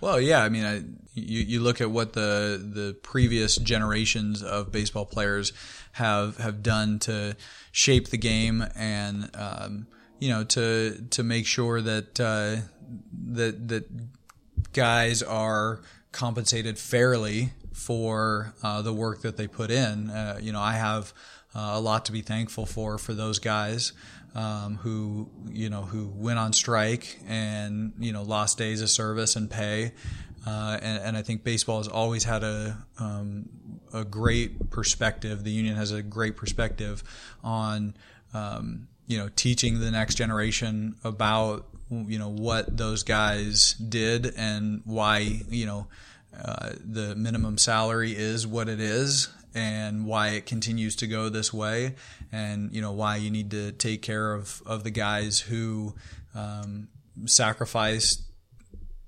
Well, yeah, I mean, I, you you look at what the the previous generations of baseball players have have done to shape the game and um, you know to to make sure that uh, that that guys are compensated fairly for uh, the work that they put in. Uh, you know, I have uh, a lot to be thankful for for those guys um, who you know who went on strike and you know lost days of service and pay. Uh, and, and, I think baseball has always had a um, a great perspective. The union has a great perspective on um, you know teaching the next generation about you know what those guys did and why you know uh, the minimum salary is what it is and why it continues to go this way and you know why you need to take care of of the guys who um, sacrificed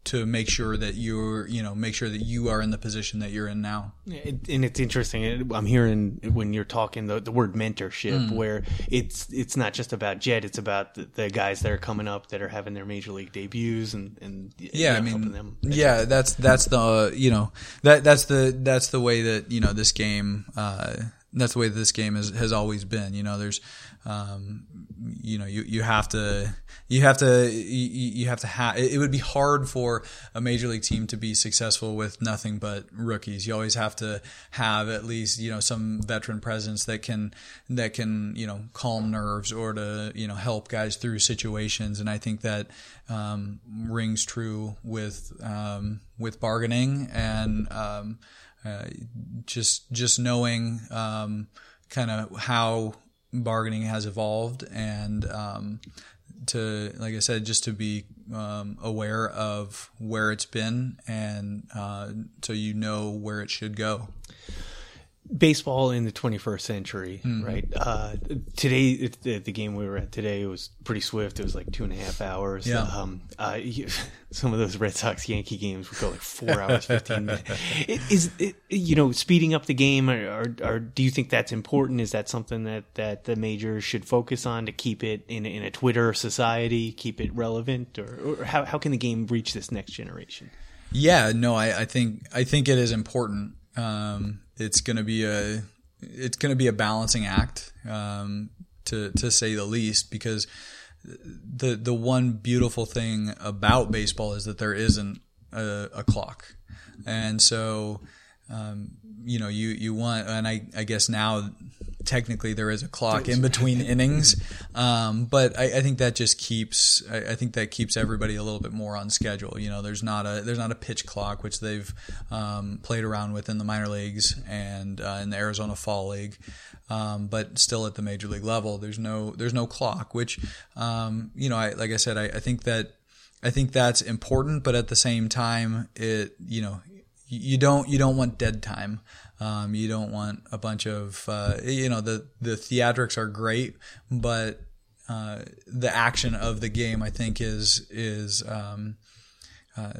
to make sure that you're, you know, make sure that you are in the position that you're in now. It, and it's interesting. I'm hearing when you're talking the, the word mentorship, mm. where it's it's not just about Jed, it's about the, the, guys that are coming up that are having their major league debuts and and yeah, you know, I mean, them. yeah, that's that's the you know that that's the that's the way that you know this game. Uh, that's the way that this game has, has always been. You know, there's, um, you know, you, you have to, you have to, you, you have to have, it would be hard for a major league team to be successful with nothing but rookies. You always have to have at least, you know, some veteran presence that can, that can, you know, calm nerves or to, you know, help guys through situations. And I think that, um, rings true with, um, with bargaining and, um, uh, just just knowing um, kind of how bargaining has evolved and um, to like I said just to be um, aware of where it's been and uh, so you know where it should go baseball in the 21st century, mm-hmm. right? Uh, today, the, the, game we were at today was pretty swift. It was like two and a half hours. Yeah. Um, uh, some of those Red Sox Yankee games would go like four hours, 15 minutes. Is it, you know, speeding up the game, or, or, or, do you think that's important? Is that something that, that the majors should focus on to keep it in, in a Twitter society, keep it relevant? Or, or how, how can the game reach this next generation? Yeah, no, I, I think I think it is important. Um, it's going to be a it's going to be a balancing act um, to to say the least because the the one beautiful thing about baseball is that there isn't a, a clock. And so um, you know you you want and I, I guess now technically there is a clock in between innings, um, but I, I, think that just keeps I, I, think that keeps everybody a little bit more on schedule. You know, there's not a there's not a pitch clock which they've um, played around with in the minor leagues and uh, in the Arizona Fall League. Um, but still at the major league level, there's no there's no clock, which um, you know, I, like I said, I, I think that I think that's important, but at the same time, it you know you don't you don't want dead time. Um, you don't want a bunch of uh, you know the the theatrics are great, but uh, the action of the game I think is is um, uh,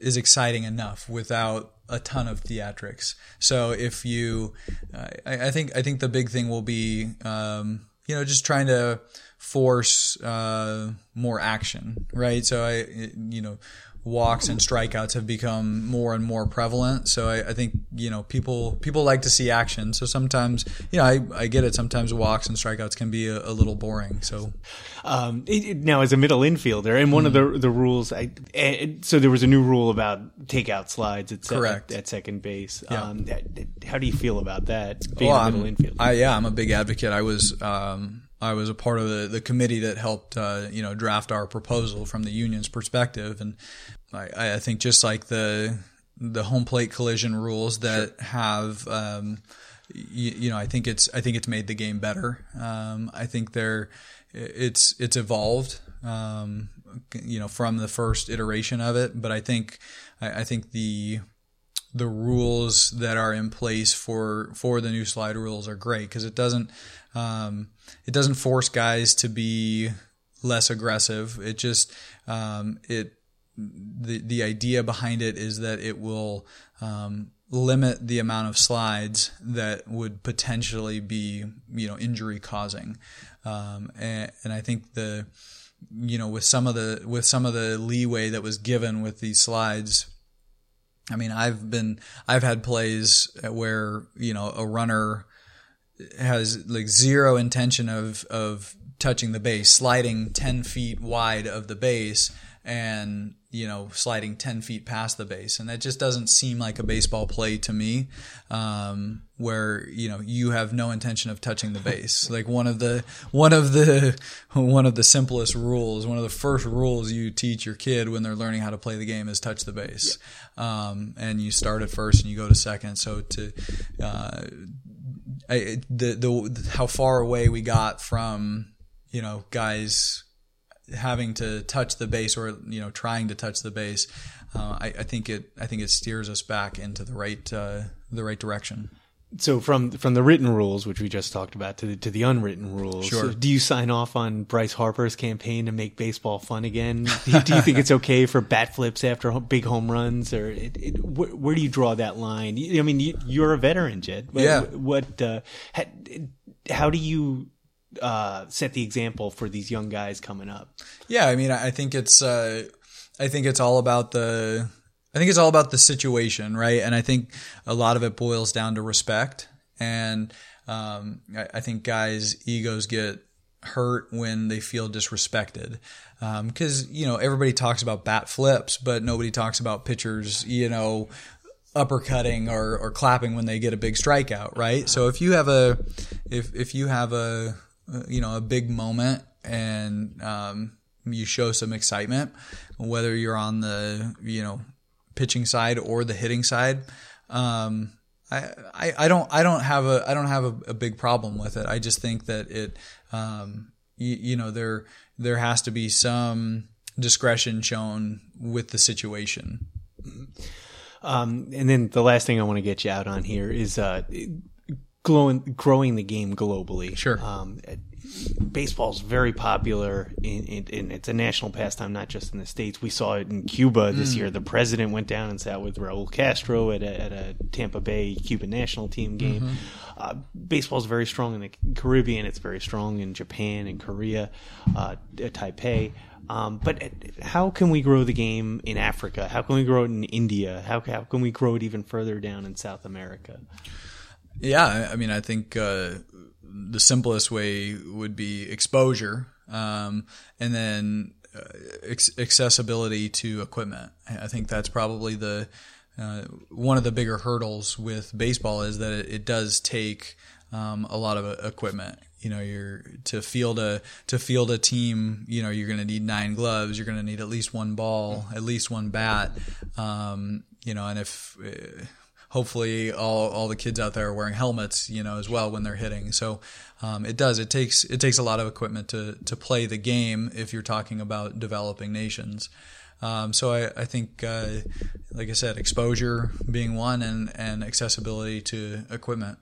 is exciting enough without a ton of theatrics. So if you, I, I, think I think the big thing will be um, you know just trying to force uh, more action, right? So I you know walks and strikeouts have become more and more prevalent. So I, I, think you know people people like to see action. So sometimes you know I, I get it. Sometimes walks and strikeouts can be a, a little boring. So um, it, now as a middle infielder, and one mm. of the mm-hmm. the rules, I, so there was a new rule about takeout slides at, Correct. at, at second base. Yeah. Um, how do you feel about that? Being well, a middle I'm, infielder. I, yeah, I'm a big advocate. I was. Um, I was a part of the, the committee that helped, uh, you know, draft our proposal from the union's perspective, and I, I think just like the the home plate collision rules that sure. have, um, you, you, know, I think it's I think it's made the game better. Um, I think they're it's it's evolved, um, you know, from the first iteration of it. But I think I, I think the the rules that are in place for for the new slide rules are great because it doesn't um, it doesn't force guys to be less aggressive. It just um, it the the idea behind it is that it will um, limit the amount of slides that would potentially be you know injury causing, um, and, and I think the you know with some of the with some of the leeway that was given with these slides. I mean, I've been I've had plays where you know a runner has like zero intention of of touching the base, sliding ten feet wide of the base, and you know sliding 10 feet past the base. And that just doesn't seem like a baseball play to me um, where you know you have no intention of touching the base. Like one of the one of the one of the simplest rules one of the first rules you teach your kid when they're learning how to play the game is touch the base. Yeah. um, and you start at first and you go to second. So to uh, I, the, the how far away we got from you know guys having to touch the base or you know trying to touch the base, uh, I, I, think it I think it steers us back into the right uh, the right direction. So from from the written rules, which we just talked about, to the, to the unwritten rules, sure. do you sign off on Bryce Harper's campaign to make baseball fun again? Do you, do you think it's okay for bat flips after big home runs, or it, it, where, where, do you draw that line? I mean, you, are a veteran, Jed. Yeah. What? Uh, how do you uh, set the example for these young guys coming up. Yeah, I mean, I think it's uh, I think it's all about the I think it's all about the situation, right? And I think a lot of it boils down to respect. And um, I, I, think guys' egos get hurt when they feel disrespected. Because, um, you know, everybody talks about bat flips, but nobody talks about pitchers, you know, uppercutting or, or clapping when they get a big strikeout, right? So if you have a, if, if you have a, you know, a big moment and um, you show some excitement, whether you're on the, you know, pitching side or the hitting side. Um, I, I, I don't I don't have a I don't have a, a big problem with it. I just think that it um, you, you know there there has to be some discretion shown with the situation. Um, and then the last thing I want to get you out on here is uh, growing growing the game globally. Sure. Um, baseball's very popular and it's a national pastime not just in the states. We saw it in cuba this mm. year. The president went down and sat with raul castro at a, at a tampa bay cuban national team game. Mm-hmm. uh, baseball's very strong in the caribbean. It's very strong in japan and korea uh, taipei. Um, but how can we grow the game in africa? How can we grow it in india? How, how can we grow it even further down in south america? Yeah, I mean, I think uh, the simplest way would be exposure, um, and then uh, ex- accessibility to equipment. I think that's probably the uh, one of the bigger hurdles with baseball is that it, it does take um, a lot of uh, equipment. You know, you're to field a to field a team. You know, you're going to need nine gloves. You're going to need at least one ball, at least one bat. Um, you know, and if uh, hopefully all, all the kids out there are wearing helmets, you know, as well when they're hitting. So um, it does. It takes it takes a lot of equipment to to play the game if you're talking about developing nations. Um, so I, I think, uh, like I said, exposure being one, and and accessibility to equipment.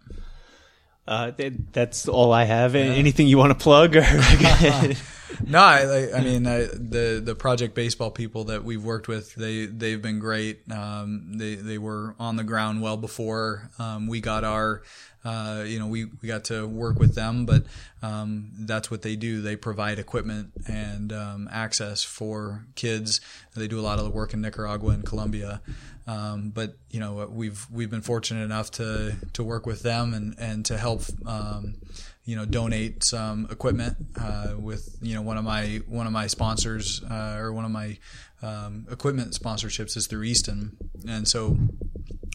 Uh, that's all I have. Anything you want to plug? no, I, I mean I, the the Project Baseball people that we've worked with, they they've been great. Um, they they were on the ground well before um, we got our. Uh, you know, we, we got to work with them, but um, that's what they do. They provide equipment and um, access for kids. They do a lot of the work in Nicaragua and Colombia. Um, but you know, we've we've been fortunate enough to to work with them and and to help um, you know donate some equipment uh, with you know one of my one of my sponsors uh, or one of my um, equipment sponsorships is through Easton, and so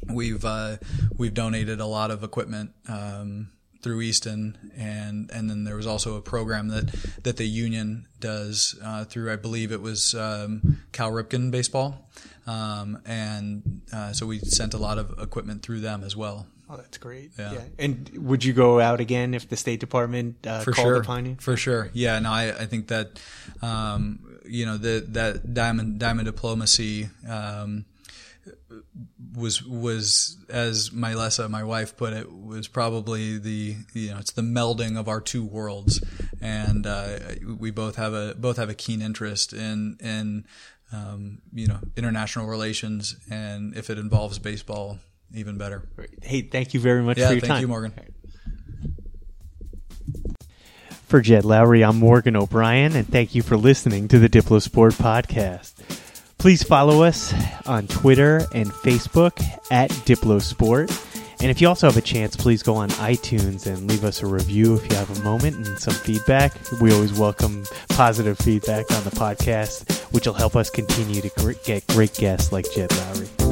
we've uh, we've donated a lot of equipment. Um, through Easton, and and then there was also a program that that the union does uh, through I believe it was um, Cal Ripken baseball, um, and uh, so we sent a lot of equipment through them as well. Oh, that's great. Yeah. yeah. And would you go out again if the State Department uh, For called sure. upon you? For sure. Yeah. No, I, I think that, um, you know, the, that diamond, diamond diplomacy, um, was was as Melissa, my wife, put it, was probably the you know it's the melding of our two worlds, and uh, we both have a both have a keen interest in in um, you know, international relations, and if it involves baseball, even better. Hey, thank you very much Yeah, for your thank time. you, Morgan. For Jed Lowrie, I'm Morgan O'Brien, and thank you for listening to the DiploSport Podcast. Please follow us on Twitter and Facebook at DiploSport. And if you also have a chance, please go on iTunes and leave us a review if you have a moment and some feedback. We always welcome positive feedback on the podcast, which will help us continue to get great guests like Jed Lowrie.